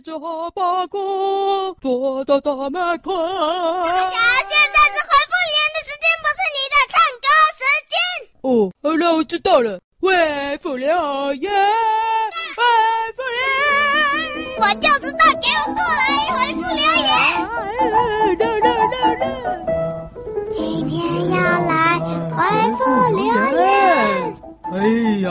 一只哈巴狗躲到大门口。大侠，现在是回复留言的时间，不是你的唱歌时间。哦，好了，我知道了。回复留言，回复留言，我就知道，给我过来回复留言。来来来来，今天要来回复留言。哎呀，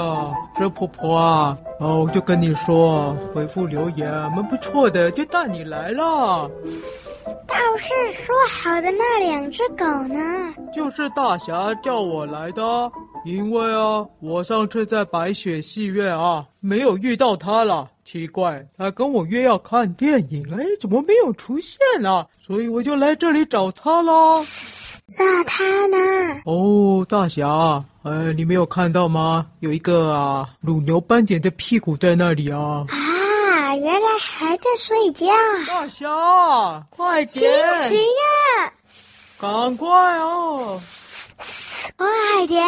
这婆婆啊，哦，我就跟你说，回复留言蛮不错的，就带你来了。倒是说好的那两只狗呢？就是大侠叫我来的，因为啊，我上次在白雪戏院啊，没有遇到他了。奇怪，他跟我约要看电影，哎，怎么没有出现啊？所以我就来这里找他了。那他呢？哦，大侠，哎，你没有看到吗？有一个啊，乳牛斑点的屁股在那里啊。啊，原来还在睡觉。大侠，快点！醒醒啊！赶快哦！快点！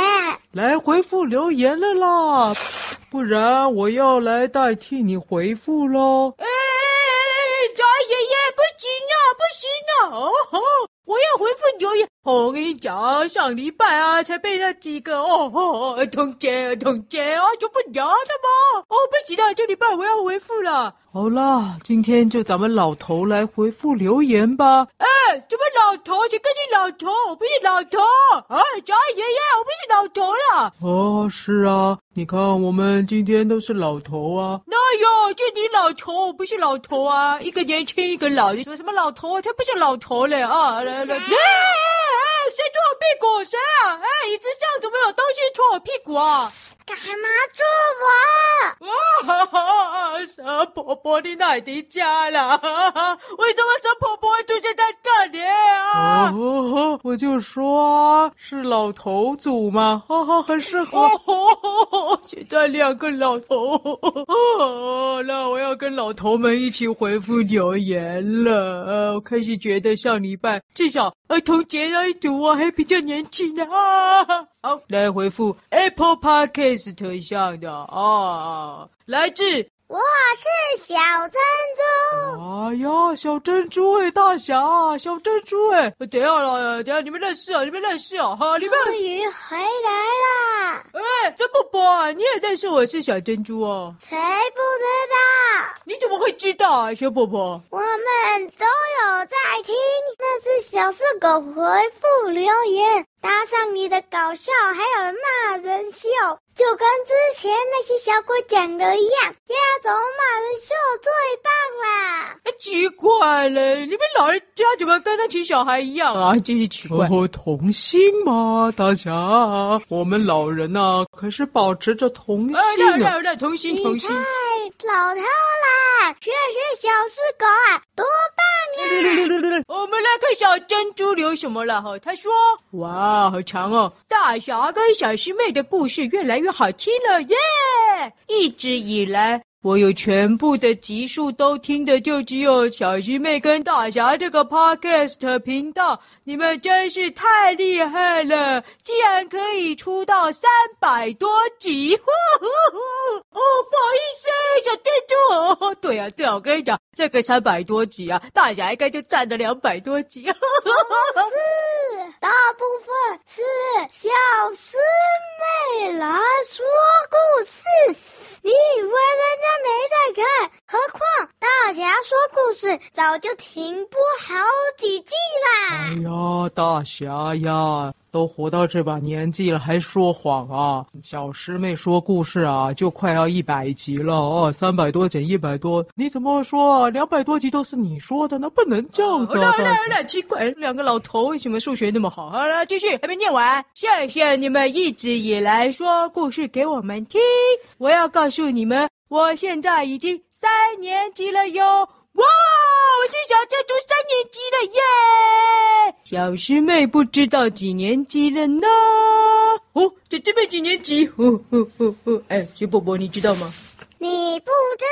来回复留言了啦！不然我要来代替你回复喽！哎，大爷爷，不行啊，不行啊！哦吼，我要回复留言。哦，我跟你讲，上礼拜啊，才被那几个哦哦儿童节儿童节啊，就不聊了吗？哦，不行了，这礼拜我要回复了。好啦，今天就咱们老头来回复留言吧。哎，怎么老头？谁跟你老头？我不是老头。哎，家爷爷，我不是老头了。哦，是啊，你看我们今天都是老头啊。那有？就你老头，我不是老头啊。一个年轻，一个老，你说什么老头？我才不是老头嘞啊！来来来。谁戳我屁股？谁啊？哎，椅子上怎么有东西戳我屁股啊？干嘛戳我？啊哈哈！蛇婆婆，你哪里家了？为什么蛇婆婆会出现在这里啊？哦，我就说是老头组嘛，哈哈，很适合。哦，现在两个老头，哦，那我跟老头们一起回复留言了。呃，我开始觉得上礼拜至少儿童节那一组我还比较年轻呢啊。好，来回复 Apple Podcast 上的啊，来自。我是小珍珠。哎呀，小珍珠哎，大侠，小珍珠哎，等下了？等下你们认识啊？你们认识啊？哈，你们终于回来啦。哎，珍宝宝，你也认识我是小珍珠哦？谁不知道？你怎么会知道啊，小宝宝？我们都有在听那只小色狗回复留言，搭上你的搞笑，还有骂人秀。就跟之前那些小鬼讲的一样，家中骂人秀最棒啦！哎，奇怪嘞，你们老人家怎么跟那群小孩一样啊？真是奇怪。哦，童心嘛，大侠，我们老人呐、啊，可是保持着童心的。来来来，童心童心。老套啦，学学小狮狗啊，多棒啊！我们来看小珍珠留什么了哈？他说：“哇，好长哦！大侠跟小师妹的故事越来越好听了耶！一直以来，我有全部的集数都听的，就只有小师妹跟大侠这个 podcast 频道。你们真是太厉害了，竟然可以出到三百多集！哦，不好意思，小珍珠。哦，对啊，对啊，我跟你讲，这个三百多集啊，大侠应该就占了两百多集。是，大部分是小师妹来说故事，你以为人家没在看？何况大侠说故事早就停播好几季啦。呀，大侠呀！都活到这把年纪了，还说谎啊！小师妹说故事啊，就快要一百集了哦，三百多减一百多，你怎么说？两百多集都是你说的，那不能这样子。来来来，奇怪，两个老头为什么数学那么好？好了，继续，还没念完。谢谢你们一直以来说故事给我们听。我要告诉你们，我现在已经三年级了哟。哇，我是小珍珠三年级了耶！小师妹不知道几年级了呢？哦，小师妹几年级？哦哦哦哦！哎，小宝宝，你知道吗？你不知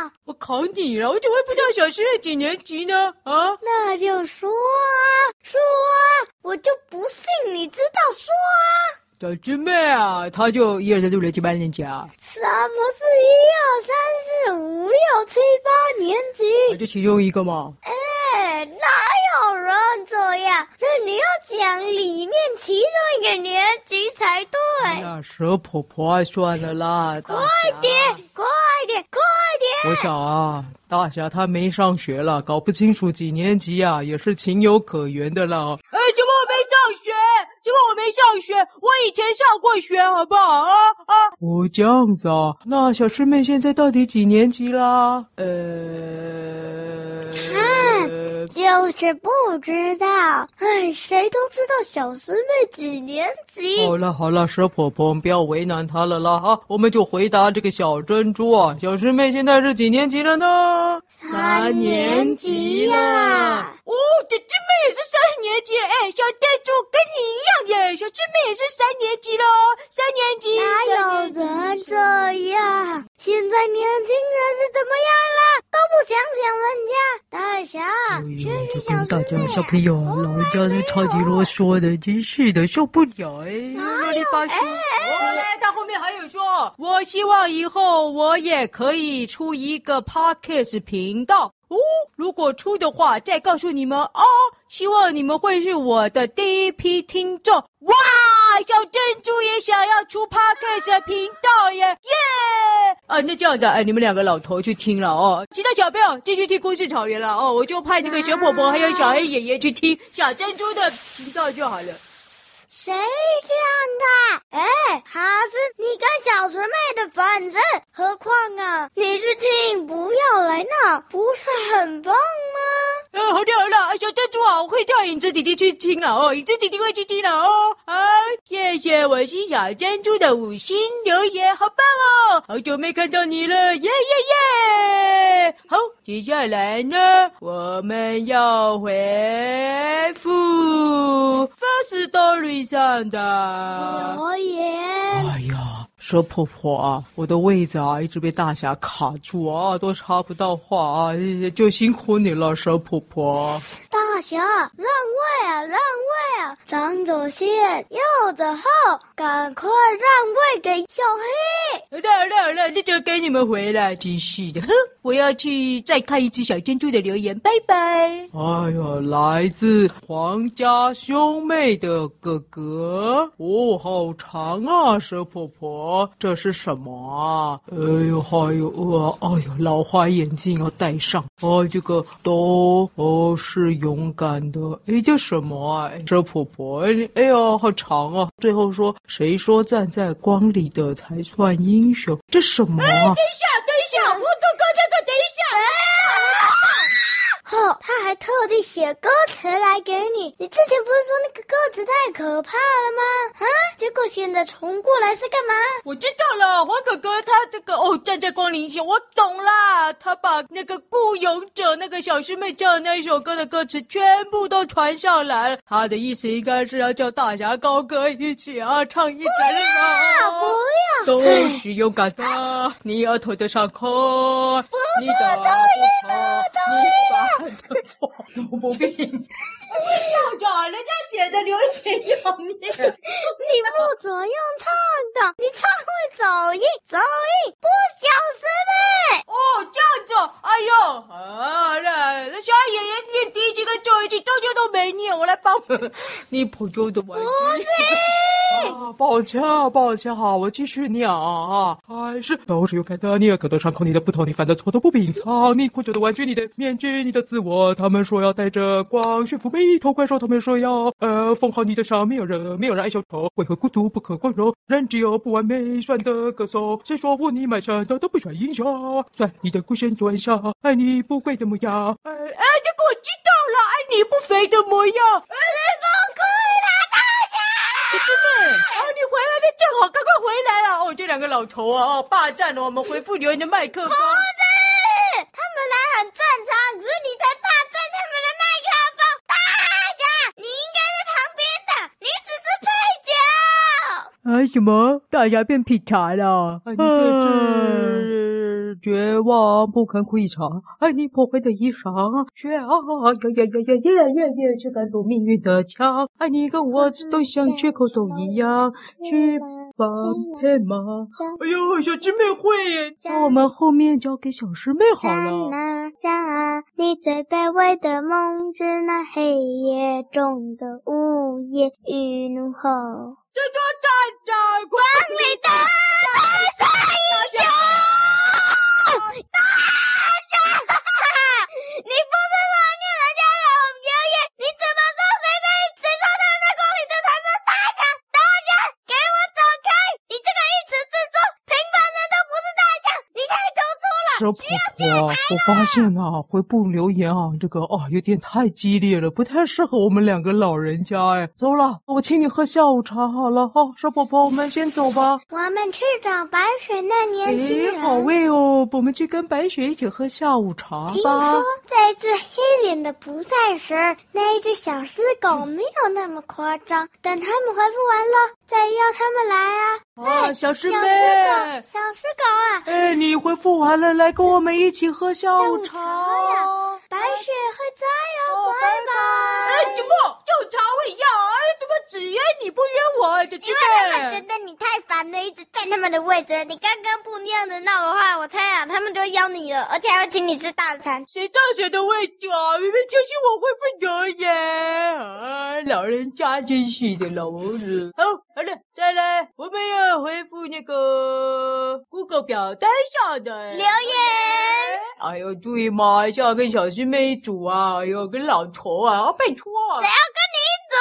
道？我考你了，我怎么会不知道小师妹几年级呢？啊？那就说啊，说啊，我就不信你知道说啊。小师妹啊，他就一二三四五六七八年级啊。什么是一二三四五六七八年级？那就其中一个嘛。哎，哪有人这样？那你要讲里面其中一个年级才对。那，蛇婆婆，算了啦。快点，快点，快点！我想啊，大侠他没上学了，搞不清楚几年级啊，也是情有可原的啦。哎，怎么我没上学？怎么我没上学？我以前上过学，好不好啊？啊！哦，这样子啊，那小师妹现在到底几年级啦？呃。就是不知道，哎，谁都知道小师妹几年级。好了好了，蛇婆婆，不要为难她了啦哈，我们就回答这个小珍珠啊，小师妹现在是几年级了呢？三年级啦。哦，姐姐妹也是三年级，哎，小珍珠跟你一样耶，小师妹也是三年级喽，三年级。哪有人这样？现在年轻人是怎么样了？都不想想人家。大侠。就跟大家小朋友，老人家是超级啰嗦的，真是的，受不了哎！我呢。他后面还有说，我希望以后我也可以出一个 podcast 频道哦，如果出的话，再告诉你们哦。希望你们会是我的第一批听众哇！小珍珠也想要出 podcast 频道耶耶！啊，那这样子，哎，你们两个老头去听了哦，其他小朋友继续听故事草原了哦，我就派那个小婆婆还有小黑爷爷去听小珍珠的频道就好了。谁这样的？哎，他是你跟小纯妹的粉丝，何况啊，你去听，不要来闹，不是很棒好了好了，小珍珠啊，我会叫影子弟弟去听了哦，影子弟弟会去听了哦。好，谢谢我是小珍珠的五星留言，好棒哦，好久没看到你了，耶耶耶！好，接下来呢，我们要回复 Firstory 上的留言。哎呀。蛇婆婆啊，我的位子啊一直被大侠卡住啊，都插不到话啊，就辛苦你了，蛇婆婆。侠，让位啊，让位啊！长者先，幼者后，赶快让位给小黑。好了好了好了，这就给你们回来，真是的，哼！我要去再看一只小珍珠的留言，拜拜。哎呀，来自皇家兄妹的哥哥，哦，好长啊，蛇婆婆。这是什么啊？哎呦，还有呃，哎呦，老花眼镜要戴上。哦，这个都哦是感的。哎，这什么啊？这婆婆，哎，哎呦，好长啊！最后说，谁说站在光里的才算英雄？这什么？哎，等一下，等一下，我哥哥，这个等一下。哦，他还特地写歌词来给你。你之前不是说那个歌词太可怕了吗？啊，结果现在重过来是干嘛？我知道了，黄可哥他这个哦，站在光临下，我懂啦。他把那个孤勇者那个小师妹叫的那一首歌的歌词全部都传上来了。他的意思应该是要叫大侠高歌一起啊，唱一整首。不要，都是勇敢的，你额头的伤口，不是，你的头晕了，头晕了。错，我不必。校长，人家写的留言要命，你不准用唱的，你唱会走音，走音不小师妹。哦，这样子，哎呦，好了，那小爷爷念第一句跟最后一句，中间都没念，我来帮你普通的玩具。不是。抱歉啊，抱歉哈，我继续念啊，还是都是勇敢的，你的额头上扣你的不同，你犯的错都不隐藏，你苦救的玩具，你的面具，你的自我，他们说要带着光驯服每一头怪兽，他们说要呃缝好你的伤，没有人，没有人爱小丑，为何孤独不可光荣？人只有不完美，算的歌颂，谁说我你满身的都不算英雄？算你的孤身转向，爱你不跪的模样，哎哎，这个我知道了，爱你不肥的模样，哎，是崩溃了，大侠。小师妹，哦，你回来的正好，赶快回来了哦！这两个老头啊，哦，霸占了我们回复留言的麦克风。不是，他们来很正常，只是你才霸占他们的麦克风。大侠，你应该在旁边的，你只是配角。啊？什么？大侠变劈柴了？啊，你这是绝望，不堪回肠。爱你破坏的衣裳，却啊呀呀呀呀呀呀呀，却感动命运的枪。爱你跟我都像缺口都一样，去吧，配吗。哎呦，小师妹会！那我们后面交给小师妹好了。让你最卑微的梦，是那黑夜中的呜咽与怒吼。这座战场，光里的英雄，大侠，你不是说你人家有表演，你怎么说谁在谁说他在光里的才是大侠？大侠，给我走开！你这个一词是说平凡人都不是大侠，你太突出了。婆婆，我发现啊，回复留言啊，这个哦有点太激烈了，不太适合我们两个老人家哎。走了，我请你喝下午茶好了哈，小婆婆，我们先走吧。我们去找白雪那年轻人。哎，好味哦，我们去跟白雪一起喝下午茶吧。听说这只黑脸的不在时，那一只小狮狗没有那么夸张。等他们回复完了，再邀他们来啊。啊，哎，小师妹，小师狗，小狮狗啊！哎，你恢复完了，来跟我们一起喝下午茶。茶呀，白雪会在哦，拜拜。哎，怎么就茶会要？哎，怎么只约你不约我？这因为他们觉得你太烦了，一直占他们的位置。你刚刚不那样子闹的话，我猜啊，他们就邀你了，而且还会请你吃大餐。谁占谁的位置啊？明明就是我恢复留言。啊，老人家真是的，老子。好，好了，再来，我们要回复那个 Google 表单上的留言。哎呦，注意嘛，要跟小师妹一组啊，哎呦，跟老头啊，拜托啊。谁要跟你一组？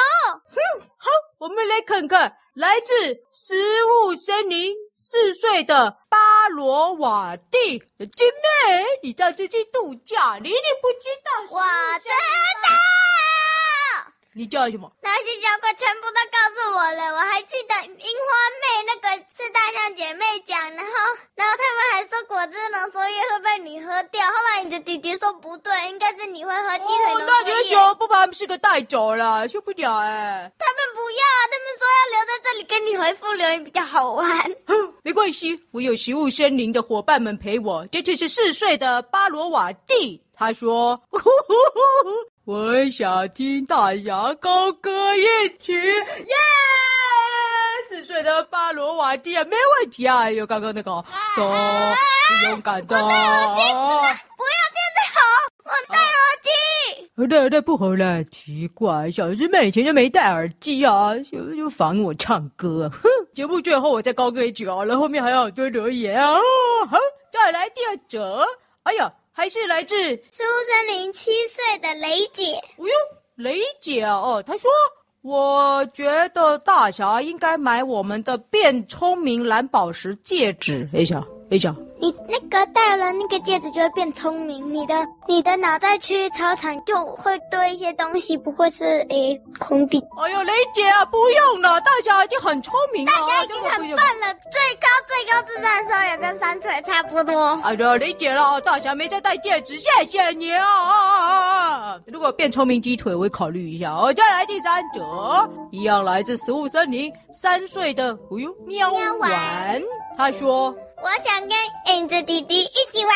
哼，好，我们来看看，来自食物森林四岁的巴罗瓦蒂的姐妹，你到这去度假，你一定不知道。我知道。你叫什么？那些小鬼全部都告诉我了，我还记得樱花妹那个是大象姐妹讲，然后然后他们还说果汁浓缩液会被你喝掉，后来你的弟弟说不对，应该是你会喝鸡腿浓缩液。哦，那你说不把他们四个带走了，受不了哎！他们不要，他们说要留在这里跟你回复留言比较好玩。哼，没关系，我有食物森林的伙伴们陪我。这次是四岁的巴罗瓦蒂，他说。呼呼呼呼我想听大侠高歌一曲，耶！四岁的巴罗瓦蒂啊，没问题啊，有刚刚那个，多、啊、勇敢的。我戴耳机，不要现在吼，我戴耳机。好的，那不好了，奇怪，小师妹以前就没戴耳机啊，就就烦我唱歌。哼，节目最后我再高歌一曲啊，然后后面还要多留言啊。好，再来第二则。哎呀。还是来自苏森林七岁的雷姐。哎呦，雷姐啊，哦，她说，我觉得大侠应该买我们的变聪明蓝宝石戒指。等一下，等一下。你那个戴了那个戒指就会变聪明，你的你的脑袋去操场就会堆一些东西，不会是诶空地。哎呦，雷姐啊，不用了，大侠已经很聪明了，大家已经很笨了，最高最高智商的时候也跟三岁差不多。哎呦，雷姐了，大侠没再戴戒指，谢谢你啊啊啊啊！如果变聪明鸡腿，我会考虑一下哦。再来第三者，一样来自食物森林，三岁的，哎呦，喵丸，他说。我想跟影子弟弟一起玩。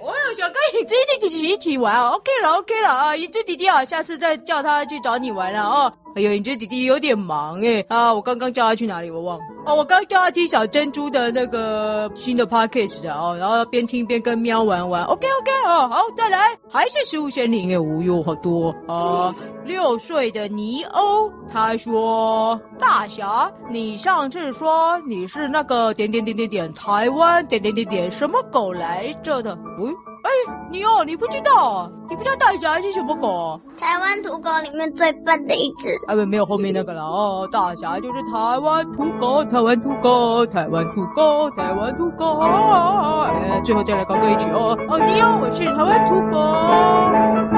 我也想跟影子弟弟一起玩。OK 了，OK 了啊，影子弟弟啊，下次再叫他去找你玩了哦。哎呦，你这弟弟有点忙哎啊，我刚刚叫他去哪里我忘了。哦，我刚叫他听小珍珠的那个新的 podcast 的哦，然后边听边跟喵玩玩。OK OK 哦，好，再来，还是食物森林哎，无忧好多啊。六岁的尼欧他说：“大侠，你上次说你是那个点点点点点台湾点点点点什么狗来着的？喂。”哎，你哦，你不知道？你不知道大侠是什么狗？台湾土狗里面最笨的一只。啊，不，没有后面那个了哦。大侠就是台湾土狗，台湾土狗，台湾土狗，台湾土狗。哎，最后再来高歌一曲哦。哦，你好，我是台湾土狗。